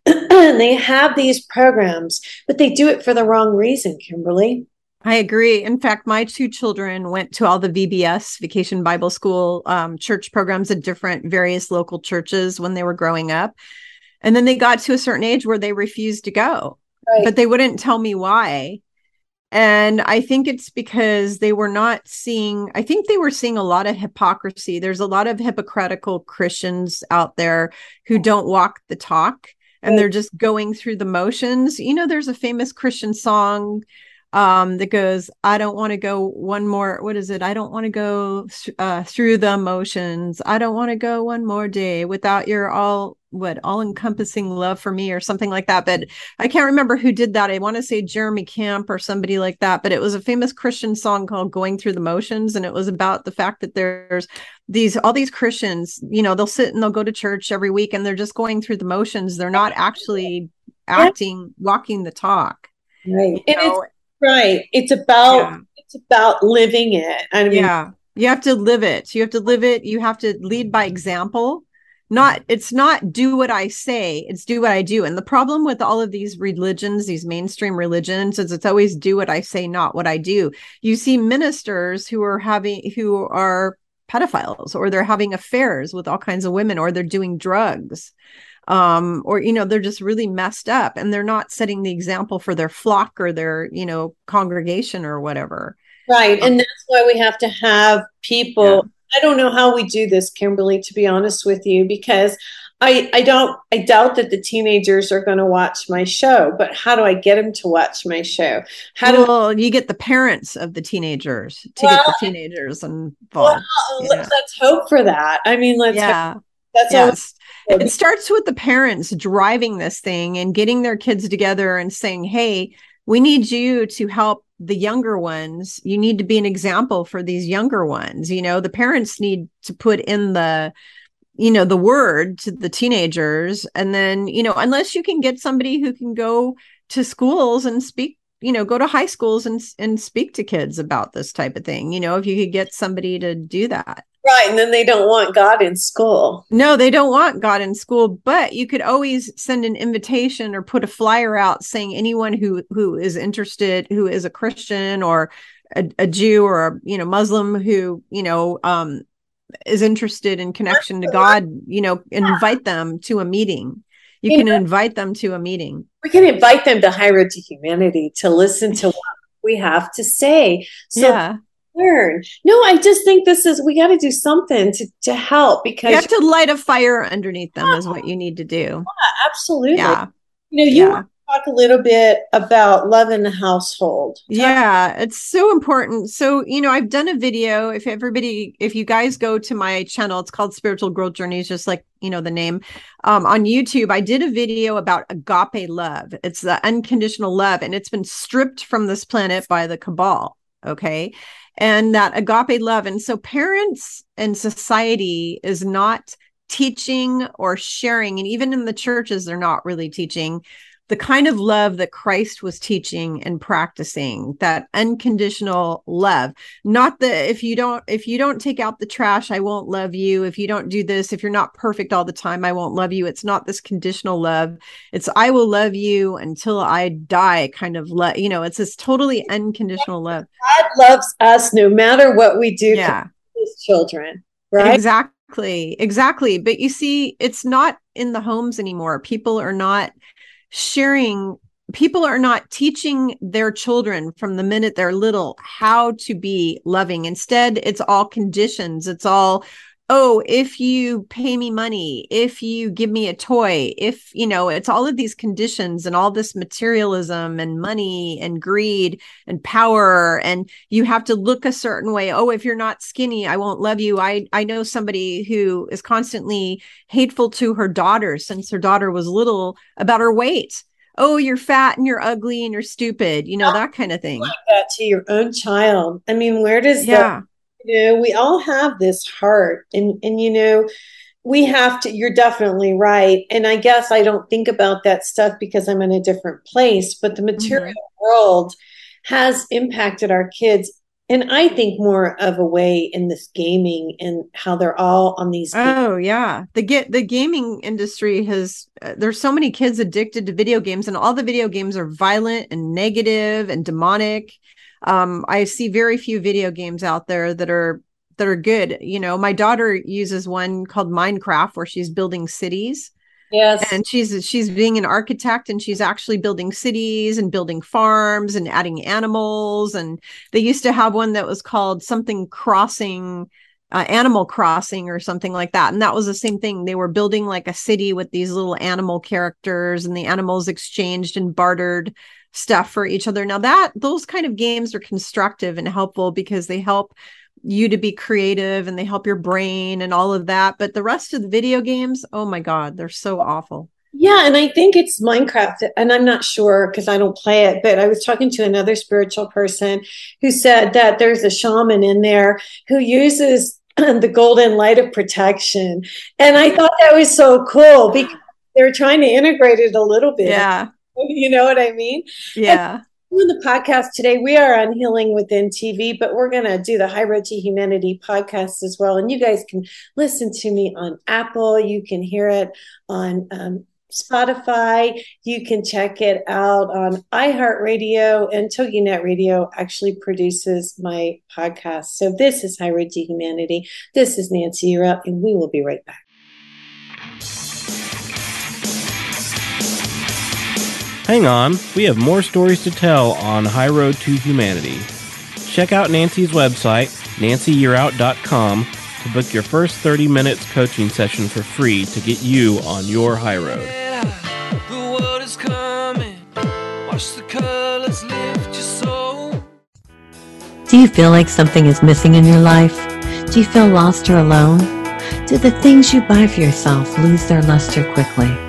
Speaker 1: and they have these programs, but they do it for the wrong reason, Kimberly.
Speaker 2: I agree. In fact, my two children went to all the VBS, Vacation Bible School, um, church programs at different various local churches when they were growing up. And then they got to a certain age where they refused to go, right. but they wouldn't tell me why. And I think it's because they were not seeing, I think they were seeing a lot of hypocrisy. There's a lot of hypocritical Christians out there who don't walk the talk and they're just going through the motions. You know, there's a famous Christian song um that goes i don't want to go one more what is it? I don't want to go uh, through the motions. I don't want to go one more day without your all what all encompassing love for me or something like that. But i can't remember who did that. I want to say jeremy camp or somebody like that but it was a famous christian song called going through the motions and it was about the fact that there's these all these christians you know they'll sit and they'll go to church every week and they're just going through the motions. They're not actually acting walking the talk.
Speaker 1: Right. You know? Right. It's about yeah. it's about living it.
Speaker 2: I mean yeah. You have to live it. You have to live it. You have to lead by example. Not it's not do what i say it's do what i do. And the problem with all of these religions these mainstream religions is it's always do what i say not what i do. You see ministers who are having who are pedophiles or they're having affairs with all kinds of women or they're doing drugs um or you know they're just really messed up and they're not setting the example for their flock or their you know congregation or whatever
Speaker 1: right and that's why we have to have people yeah. i don't know how we do this kimberly to be honest with you because I, I don't I doubt that the teenagers are going to watch my show, but how do I get them to watch my show? How
Speaker 2: do well, you get the parents of the teenagers to well, get the teenagers involved? Well,
Speaker 1: yeah. let's hope for that. I mean, let's
Speaker 2: yeah. Hope. That's yes. It starts with the parents driving this thing and getting their kids together and saying, "Hey, we need you to help the younger ones. You need to be an example for these younger ones. You know, the parents need to put in the you know the word to the teenagers and then you know unless you can get somebody who can go to schools and speak you know go to high schools and and speak to kids about this type of thing you know if you could get somebody to do that
Speaker 1: right and then they don't want god in school
Speaker 2: no they don't want god in school but you could always send an invitation or put a flyer out saying anyone who who is interested who is a christian or a, a jew or a you know muslim who you know um is interested in connection to God, you know, invite them to a meeting. You, can invite them to a meeting.
Speaker 1: We can invite them to High Road to Humanity to listen to what we have to say. So yeah. Learn. No, I just think this is we got to do something to to help because
Speaker 2: you have to light a fire underneath them yeah. is what you need to do.
Speaker 1: Yeah, absolutely. Yeah. You know, you yeah talk a little bit about love in the household.
Speaker 2: Yeah, it's so important. So, you know, I've done a video. If everybody, if you guys go to my channel, it's called Spiritual Growth Journeys, just like, you know, the name um, on YouTube. I did a video about agape love. It's the unconditional love, and it's been stripped from this planet by the cabal. Okay. And that agape love. And so, parents and society is not teaching or sharing and even in the churches they're not really teaching the kind of love that Christ was teaching and practicing that unconditional love. Not the if you don't if you don't take out the trash I won't love you. If you don't do this if you're not perfect all the time I won't love you. It's not this conditional love. It's I will love you until I die kind of love you know it's this totally unconditional love.
Speaker 1: God loves us no matter what we do yeah. his children right?
Speaker 2: Exactly. Exactly. But you see it's not in the homes anymore. People are not sharing people are not teaching their children from the minute they're little how to be loving. Instead it's all conditions. It's all oh if you pay me money if you give me a toy if you know it's all of these conditions and all this materialism and money and greed and power and you have to look a certain way. Oh if you're not skinny i won't love you. I i know somebody who is constantly hateful to her daughter since her daughter was little about her weight. Oh you're fat and you're ugly and you're stupid you know that kind of thing. Like
Speaker 1: that to your own child. I mean where does yeah. that you know we all have this heart and and you know we have to you're definitely right. And i guess i don't think about that stuff because i'm in a different place but the material mm-hmm. world has impacted our kids and i think more of a way in this gaming and how they're all on these
Speaker 2: oh yeah. The get the gaming industry has uh, there's so many kids addicted to video games and all the video games are violent and negative and demonic um, I see very few video games out there that are that are good. You know, my daughter uses one called Minecraft where she's building cities.
Speaker 1: Yes.
Speaker 2: And she's she's being an architect and she's actually building cities and building farms and adding animals and they used to have one that was called something crossing uh, Animal Crossing or something like that. And that was the same thing. They were building like a city with these little animal characters and the animals exchanged and bartered stuff for each other. Now that those kind of games are constructive and helpful because they help you to be creative and they help your brain and all of that. But the rest of the video games, oh my God, they're so awful.
Speaker 1: Yeah, and I think it's Minecraft, and I'm not sure because I don't play it, but I was talking to another spiritual person who said that there's a shaman in there who uses the golden light of protection. And I thought that was so cool because they're trying to integrate it a little bit.
Speaker 2: Yeah.
Speaker 1: you know what I mean?
Speaker 2: Yeah.
Speaker 1: On the podcast today, we are on Healing Within TV, but we're going to do the High Road to Humanity podcast as well. And you guys can listen to me on Apple. You can hear it on um, Spotify. You can check it out on iHeartRadio, and TogiNet Radio actually produces my podcast. So this is High Road to Humanity. This is Nancy Yearout, and we will be right back.
Speaker 3: Hang on, we have more stories to tell on High Road to Humanity. Check out Nancy's website, nancyyearout.com, to book your first 30 minutes coaching session for free to get you on your high road.
Speaker 6: The world is coming. Watch the colors lift your soul.
Speaker 7: Do you feel like something is missing in your life? Do you feel lost or alone? Do the things you buy for yourself lose their luster quickly?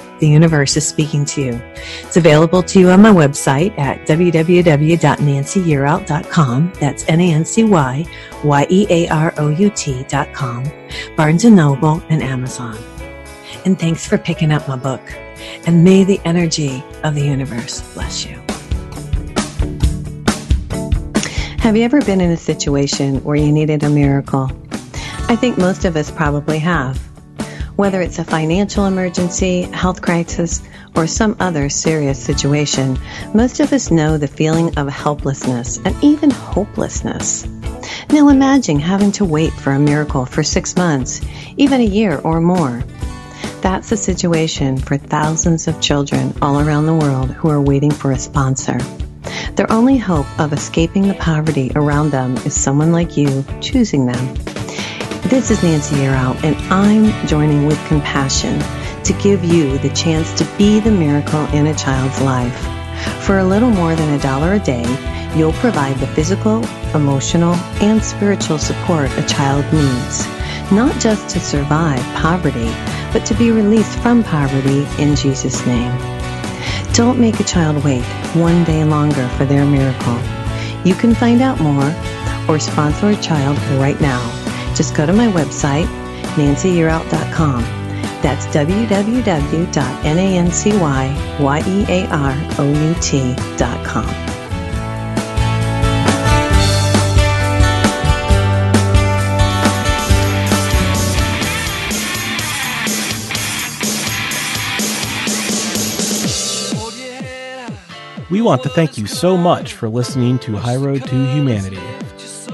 Speaker 7: the Universe is Speaking to You. It's available to you on my website at www.nancyyearout.com. That's N-A-N-C-Y-Y-E-A-R-O-U-T.com, Barnes & Noble, and Amazon. And thanks for picking up my book. And may the energy of the universe bless you. Have you ever been in a situation where you needed a miracle? I think most of us probably have. Whether it's a financial emergency, health crisis, or some other serious situation, most of us know the feeling of helplessness and even hopelessness. Now imagine having to wait for a miracle for six months, even a year or more. That's the situation for thousands of children all around the world who are waiting for a sponsor. Their only hope of escaping the poverty around them is someone like you choosing them. This is Nancy Yearout, and I'm joining with compassion to give you the chance to be the miracle in a child's life. For a little more than a dollar a day, you'll provide the physical, emotional, and spiritual support a child needs, not just to survive poverty, but to be released from poverty in Jesus' name. Don't make a child wait one day longer for their miracle. You can find out more or sponsor a child right now. Just go to my website, nancyyearout.com. That's www.nancyyearout.com.
Speaker 3: We want to thank you so much for listening to High Road to Humanity.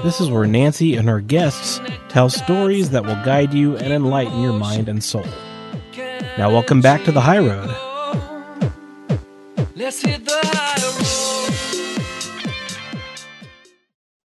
Speaker 3: This is where Nancy and her guests tell stories that will guide you and enlighten your mind and soul. Now, welcome back to the High Road.
Speaker 6: Let's hit the.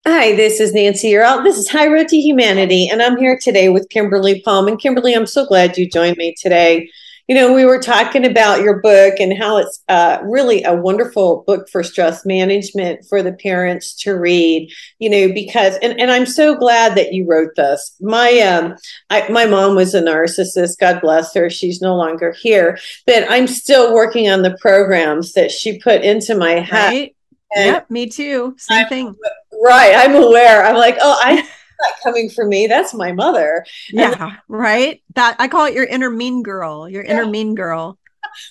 Speaker 1: Hi, this is Nancy Yearout. This is High Road to Humanity, and I'm here today with Kimberly Palm. And Kimberly, I'm so glad you joined me today. You know, we were talking about your book and how it's uh, really a wonderful book for stress management for the parents to read. You know, because and, and I'm so glad that you wrote this. My um, I, my mom was a narcissist. God bless her. She's no longer here, but I'm still working on the programs that she put into my head.
Speaker 2: Right? Yep, me too. Same thing.
Speaker 1: Right. I'm aware. I'm like, oh, I not coming from me. That's my mother.
Speaker 2: Yeah, right. That I call it your inner mean girl. Your inner mean girl.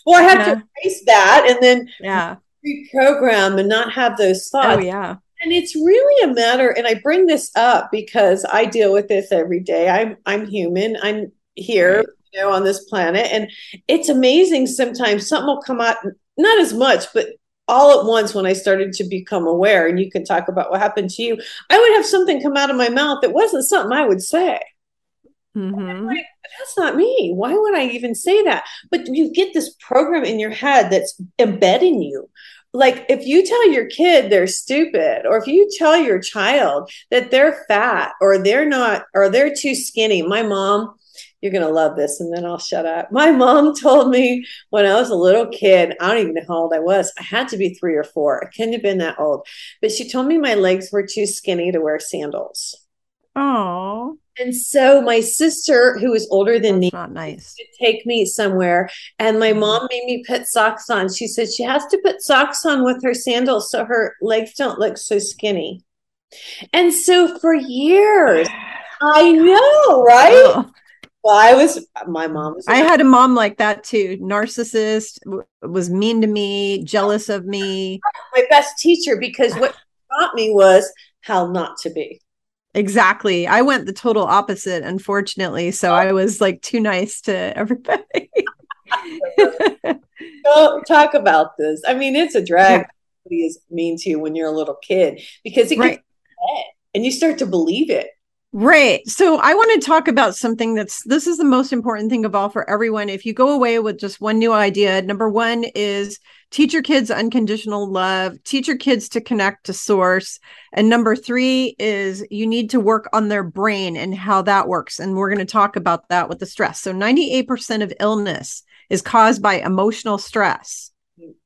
Speaker 1: Well, I have
Speaker 2: Yeah.
Speaker 1: to face that and then
Speaker 2: Yeah.
Speaker 1: reprogram and not have those oh, thoughts.
Speaker 2: Oh yeah.
Speaker 1: And it's really a matter, and I bring this up because I deal with this every day. I'm I'm human. I'm here,
Speaker 2: Right.
Speaker 1: you know, on this planet, and it's amazing. Sometimes something will come out, not as much, but all at once when I started to become aware. And you can talk about what happened to you. I would have something come out of my mouth that wasn't something I would say.
Speaker 2: hmm
Speaker 1: Like, that's not me. Why would I even say that? But you get this program in your head that's embedding you. Like if you tell your kid they're stupid, or if you tell your child that they're fat or they're not, or they're too skinny. My mom, you're going to love this, and then I'll shut up. My mom told me when I was a little kid, I don't even know how old I was. I had to be three or four. I couldn't have been that old. But she told me my legs were too skinny to wear sandals.
Speaker 2: Oh,
Speaker 1: And so my sister, who was older than me,
Speaker 2: not nice.
Speaker 1: to take me somewhere and my
Speaker 2: Mm-hmm.
Speaker 1: mom made me put socks on she said she has to put socks on with her sandals so her legs don't look so skinny and so for years i know right
Speaker 2: Ugh.
Speaker 1: Well i was my mom was
Speaker 2: I had a mom like that too. Narcissist w- was mean to me, jealous of me.
Speaker 1: my best teacher because what taught me was how not to be
Speaker 2: Exactly. I went the total opposite, unfortunately. So I was like too nice to everybody.
Speaker 1: don't talk about this i mean it's a drag
Speaker 2: Yeah.
Speaker 1: is mean to you when you're a little kid because it
Speaker 2: right.
Speaker 1: and you start to believe it
Speaker 2: Right. So I want to talk about something that's this is the most important thing of all for everyone. If you go away with just one new idea, number one is teach your kids unconditional love, teach your kids to connect to source. And number three is you need to work on their brain and how that works. And we're going to talk about that with the stress. So 98% of illness is caused by emotional stress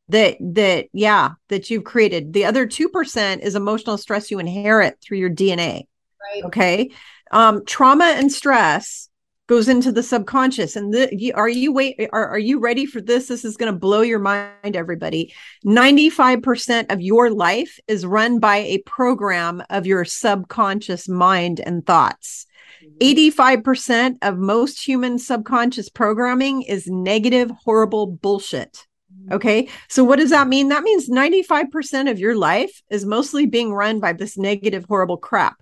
Speaker 2: that that yeah that you've created the other 2% is emotional stress you inherit through your dna
Speaker 1: right?
Speaker 2: Okay. Um trauma and stress goes into the subconscious and the, are you wait are, are you ready for this? This is going to blow your mind everybody. 95% of your life is run by a program of your subconscious mind and thoughts. 85% of most human subconscious programming is negative horrible bullshit. Okay. So what does that mean? That means 95% of your life is mostly being run by this negative, horrible crap.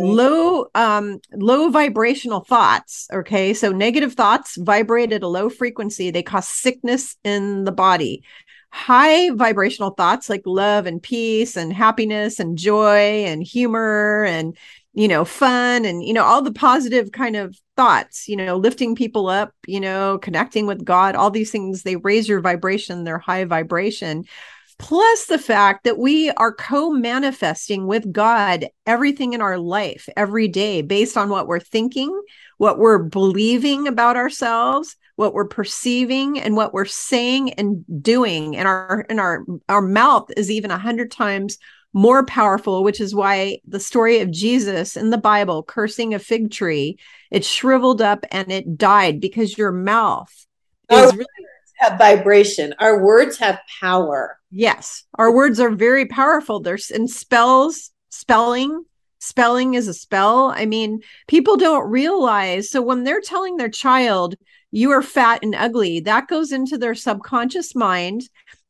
Speaker 2: Low, um, low vibrational thoughts. Okay. So negative thoughts vibrate at a low frequency. They cause sickness in the body. High vibrational thoughts like love and peace and happiness and joy and humor and you know fun and you know all the positive kind of thoughts you know lifting people up you know connecting with god all these things they raise your vibration they're high vibration plus the fact that we are co-manifesting with god everything in our life every day based on what we're thinking what we're believing about ourselves what we're perceiving and what we're saying and doing. And our and our our mouth is even a hundred times more powerful, which is why the story of Jesus in the Bible cursing a fig tree, it shriveled up and it died because your mouth
Speaker 1: Our
Speaker 2: is really,
Speaker 1: vibration. Our words have power.
Speaker 2: yes, our words are very powerful. There's in spells, spelling, spelling is a spell. I mean, people don't realize. So when they're telling their child, you are fat and ugly, that goes into their subconscious mind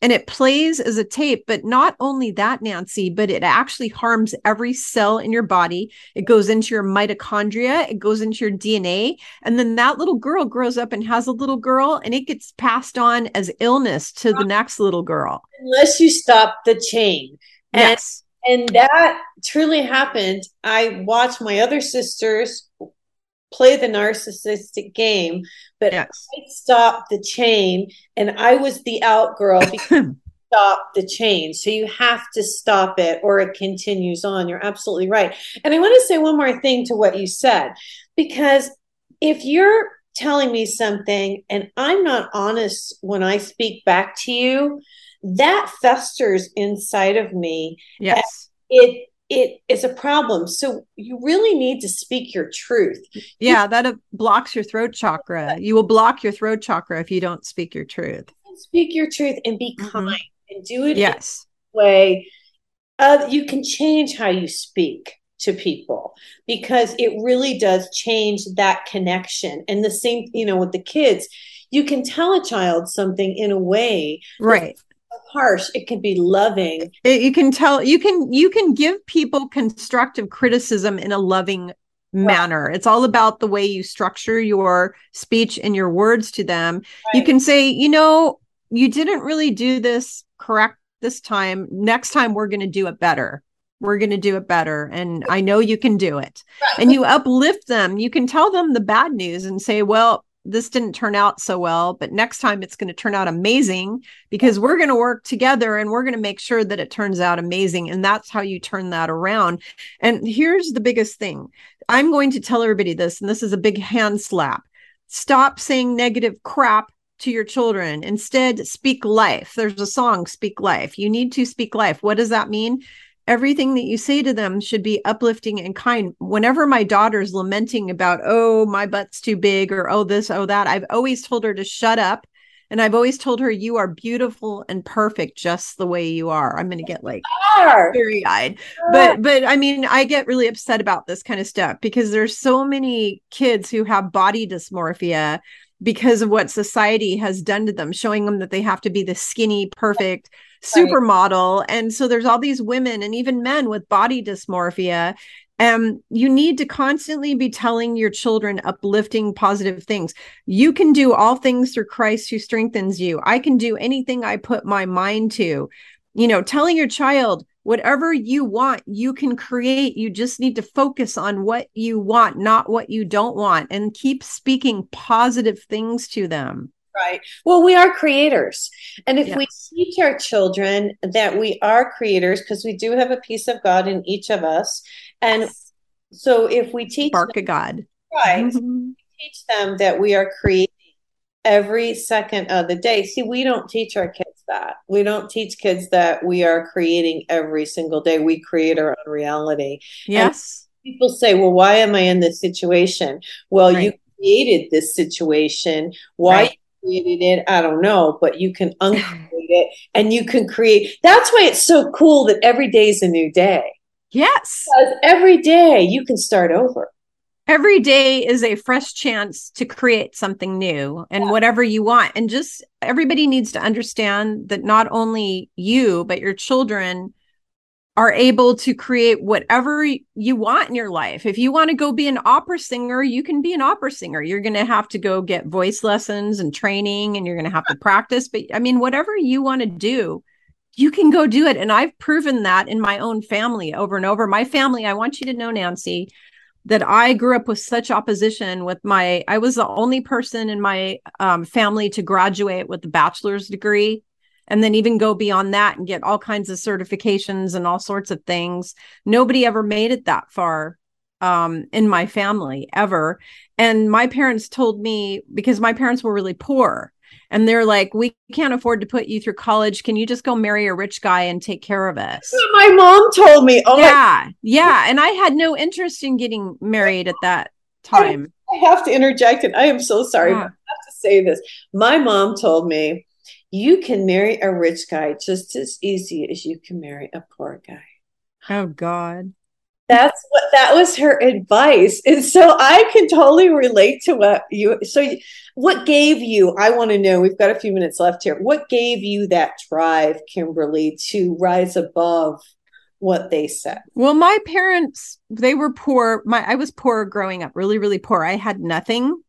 Speaker 2: and it plays as a tape. But not only that, Nancy, but it actually harms every cell in your body. It goes into your mitochondria, it goes into your DNA. And then that little girl grows up and has a little girl, and it gets passed on as illness to the next little girl.
Speaker 1: Unless you stop the chain. And
Speaker 2: Yes.
Speaker 1: and that truly happened. I watched my other sisters play the narcissistic game, but
Speaker 2: Yes.
Speaker 1: I stopped the chain and I was the out girl because stop the chain. So you have to stop it or it continues on. You're absolutely right. And I want to say one more thing to what you said, because if you're telling me something and I'm not honest when I speak back to you, that festers inside of me.
Speaker 2: Yes.
Speaker 1: It it is a problem. So you really need to speak your truth.
Speaker 2: Yeah, that uh, blocks your throat chakra. You will block your throat chakra if you don't speak your truth.
Speaker 1: Speak your truth and be
Speaker 2: Mhm.
Speaker 1: kind and do it
Speaker 2: Yes.
Speaker 1: way uh, you can change how you speak to people because it really does change that connection and the same you know with the kids you can tell a child something in a way
Speaker 2: Right.
Speaker 1: Harsh it can be loving
Speaker 2: It- you can tell you can you can give people constructive criticism in a loving manner. It's all about the way you structure your speech and your words to them. You can say, you know, you didn't really do this correct this time. Next time we're going to do it better. We're going to do it better and I know you can do it. And you uplift them. You can tell them the bad news and say, well, this didn't turn out so well, but next time it's going to turn out amazing because we're going to work together and we're going to make sure that it turns out amazing. And that's how you turn that around. And here's the biggest thing I'm going to tell everybody this, and this is a big hand slap. Stop saying negative crap to your children. Instead, speak life. There's a song, Speak Life. You need to speak life. What does that mean? Everything that you say to them should be uplifting and kind. Whenever my daughter's lamenting about, oh, my butt's too big or oh, this, oh, that, I've always told her to shut up. And I've always told her, you are beautiful and perfect just the way you are. I'm going to get like teary eyed. But, but I mean, I get really upset about this kind of stuff because there's so many kids who have body dysmorphia because of what society has done to them, showing them that they have to be the skinny, perfect supermodel. Right. And so there's all these women and even men with body dysmorphia. And you need to constantly be telling your children uplifting positive things. You can do all things through Christ who strengthens you. I can do anything I put my mind to. You know, telling your child, whatever you want, you can create. You just need to focus on what you want, not what you don't want, and keep speaking positive things to them.
Speaker 1: Right. Well, we are creators. And if yes. we teach our children that we are creators, because we do have a piece of God in each of us. And so if we teach
Speaker 2: Spark of God.
Speaker 1: Right. Mm-hmm. teach them that we are creating every second of the day. See, we don't teach our kids that. We don't teach kids that we are creating every single day. We create our own reality.
Speaker 2: Yes.
Speaker 1: And people say, well, why am I in this situation? Well, right. you created this situation. Why right created it. I don't know, but you can uncreate it and you can create. That's why it's so cool that every day is a new day.
Speaker 2: Yes.
Speaker 1: Because every day you can start over.
Speaker 2: Every day is a fresh chance to create something new and yeah. whatever you want. And just everybody needs to understand that not only you, but your children are able to create whatever you want in your life. If you want to go be an opera singer, you can be an opera singer. You're going to have to go get voice lessons and training and you're going to have to practice. But I mean, whatever you want to do, you can go do it. And I've proven that in my own family over and over. My family, I want you to know, Nancy, that I grew up with such opposition with my, I was the only person in my um, family to graduate with a bachelor's degree and then even go beyond that and get all kinds of certifications and all sorts of things. Nobody ever made it that far um, in my family ever. And my parents told me because my parents were really poor and they're like, we can't afford to put you through college. Can you just go marry a rich guy and take care of us?
Speaker 1: My mom told me.
Speaker 2: Oh, yeah. My- yeah. And I had no interest in getting married at that time.
Speaker 1: I have to interject, and I am so sorry. Yeah. I have to say this. My mom told me you can marry a rich guy just as easy as you can marry a poor guy.
Speaker 2: Oh God.
Speaker 1: That's what that was her advice. And so I can totally relate to what you so what gave you I want to know we've got a few minutes left here. What gave you that drive, Kimberly, to rise above what they said?
Speaker 2: Well, my parents, they were poor. My I was poor growing up, really really poor. I had nothing.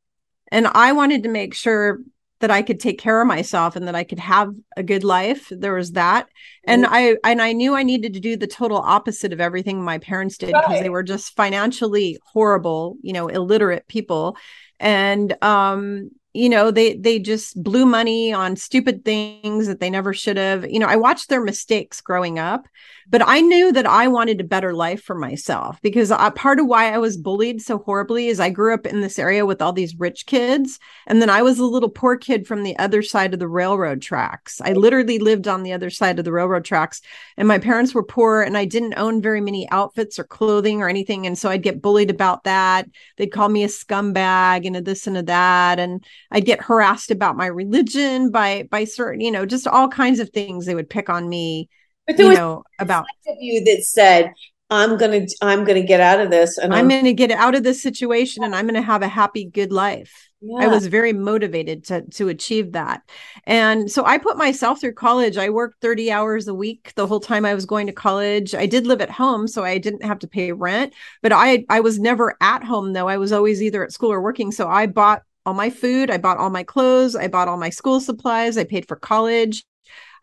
Speaker 2: And I wanted to make sure that I could take care of myself and that I could have a good life. There was that. And. I and I knew I needed to do the total opposite of everything my parents did because right. they were just financially horrible, you know, illiterate people. And um you know they they just blew money on stupid things that they never should have. You know i watched their mistakes growing up but i knew that i wanted a better life for myself because part of why i was bullied so horribly is i grew up in this area with all these rich kids and then i was a little poor kid from the other side of the railroad tracks. I literally lived on the other side of the railroad tracks and my parents were poor and i didn't own very many outfits or clothing or anything and so i'd get bullied about that. They'd call me a scumbag and a this and a that and I'd get harassed about my religion by by certain, you know, just all kinds of things they would pick on me. But there you was know, about
Speaker 1: of you that said, I'm gonna I'm gonna get out of this and
Speaker 2: I'm, I'm gonna get out of this situation and I'm gonna have a happy, good life. Yeah. I was very motivated to to achieve that. And so I put myself through college. I worked 30 hours a week the whole time I was going to college. I did live at home so I didn't have to pay rent, but I I was never at home though. I was always either at school or working. So I bought all my food, I bought all my clothes, I bought all my school supplies, I paid for college.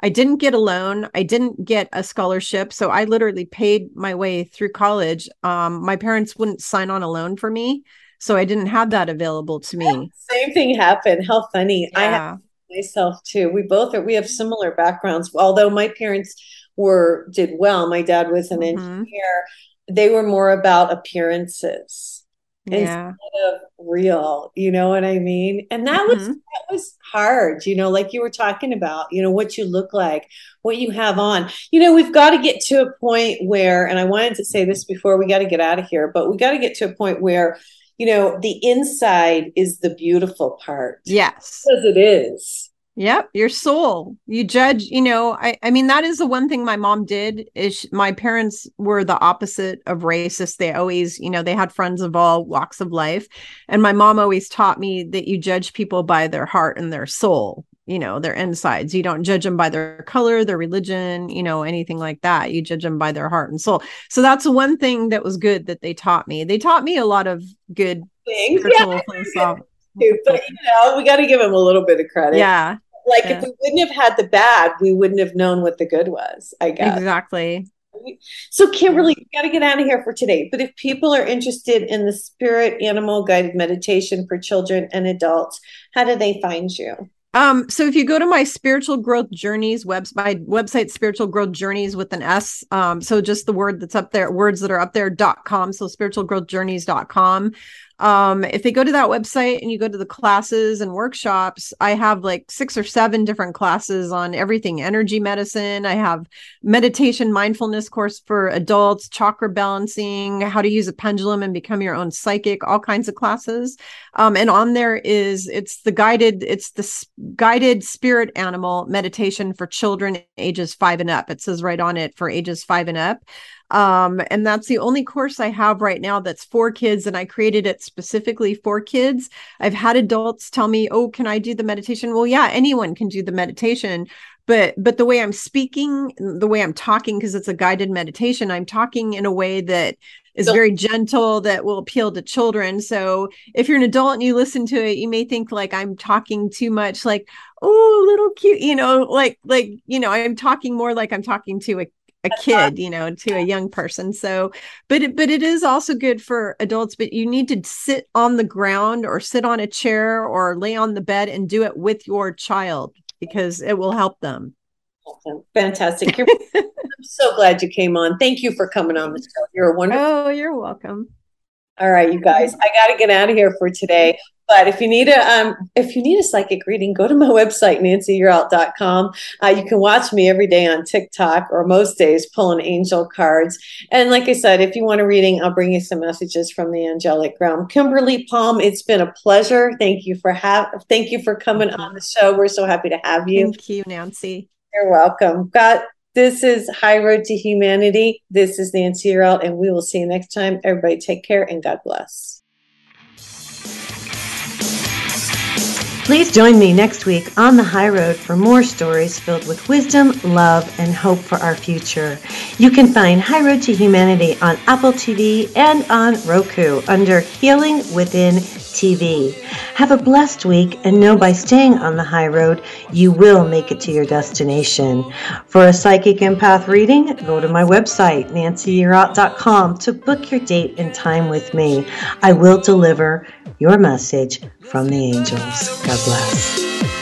Speaker 2: I didn't get a loan. I didn't get a scholarship. So I literally paid my way through college. Um, my parents wouldn't sign on a loan for me. So I didn't have that available to me.
Speaker 1: Same thing happened. How funny. Yeah. I have myself too. We both are, we have similar backgrounds. Although my parents were, did well, my dad was an mm-hmm. engineer. They were more about appearances
Speaker 2: Yeah.
Speaker 1: instead of real. You know what I mean? And that was
Speaker 2: Mhm.
Speaker 1: that was hard, you know, like you were talking about, you know, what you look like, what you have on. You know, we've got to get to a point where, and I wanted to say this before we got to get out of here, but we got to get to a point where, you know, the inside is the beautiful part.
Speaker 2: Yes.
Speaker 1: Because it is.
Speaker 2: Yep, your soul. You judge, you know, I I mean that is the one thing my mom did is sh my parents were the opposite of racist. They always, you know, they had friends of all walks of life. And my mom always taught me that you judge people by their heart and their soul, you know, their insides. You don't judge them by their color, their religion, you know, anything like that. You judge them by their heart and soul. So that's the one thing that was good that they taught me. They taught me a lot of good
Speaker 1: Things. Yeah,
Speaker 2: philosoph-
Speaker 1: but you know, we got to give him a little bit of credit.
Speaker 2: Yeah,
Speaker 1: Like
Speaker 2: yeah.
Speaker 1: if we wouldn't have had the bad, we wouldn't have known what the good was, I guess.
Speaker 2: exactly.
Speaker 1: So, Kimberly, we got to get out of here for today. But if people are interested in the spirit animal guided meditation for children and adults, how do they find you?
Speaker 2: Um, so if you go to my spiritual growth journeys webs my website, spiritual growth journeys with an S. Um, so just the word that's up there, words that are up there dot com. So spiritualgrowthjourneys.com. Um, if they go to that website and you go to the classes and workshops, I have like six or seven different classes on everything energy medicine. I have meditation mindfulness course for adults, chakra balancing, how to use a pendulum and become your own psychic, all kinds of classes. Um, and on there is it's the guided, it's the guided spirit animal meditation for children ages five and up. It says right on it for ages five and up. Um, and that's the only course I have right now that's for kids, and I created it specifically for kids. I've had adults tell me, "Oh, can I do the meditation?" Well, yeah, anyone can do the meditation, but but the way I'm speaking, the way I'm talking, because it's a guided meditation, I'm talking in a way that is very gentle that will appeal to children. So if you're an adult and you listen to it, you may think like I'm talking too much, like oh, little cute, you know, like like you know, I'm talking more like I'm talking to a a kid you know to a young person so but it, but it is also good for adults but you need to sit on the ground or sit on a chair or lay on the bed and do it with your child because it will help them awesome.
Speaker 1: Fantastic. You're, I'm so glad you came on. Thank you for coming on the show. You're a wonderful.
Speaker 2: oh you're welcome
Speaker 1: All right, you guys, I got to get out of here for today. But if you need a um, if you need a psychic reading, go to my website nancyyearout.com. Uh, you can watch me every day on TikTok or most days pulling angel cards. And like I said, if you want a reading, I'll bring you some messages from the angelic realm. Kimberly Palm, it's been a pleasure. Thank you for have thank you for coming on the show. We're so happy to have you.
Speaker 2: thank you nancy
Speaker 1: You're welcome. God, this is High Road to Humanity. This is Nancy Yearout, and we will see you next time. Everybody take care and God bless.
Speaker 7: Please join me next week on the high road for more stories filled with wisdom, love, and hope for our future. You can find High Road to Humanity on Apple TV and on Roku under Healing Within TV. Have a blessed week and know by staying on the high road, you will make it to your destination. For a psychic empath reading, go to my website, nancyyearout.com, to book your date and time with me. I will deliver your message from the angels. God bless.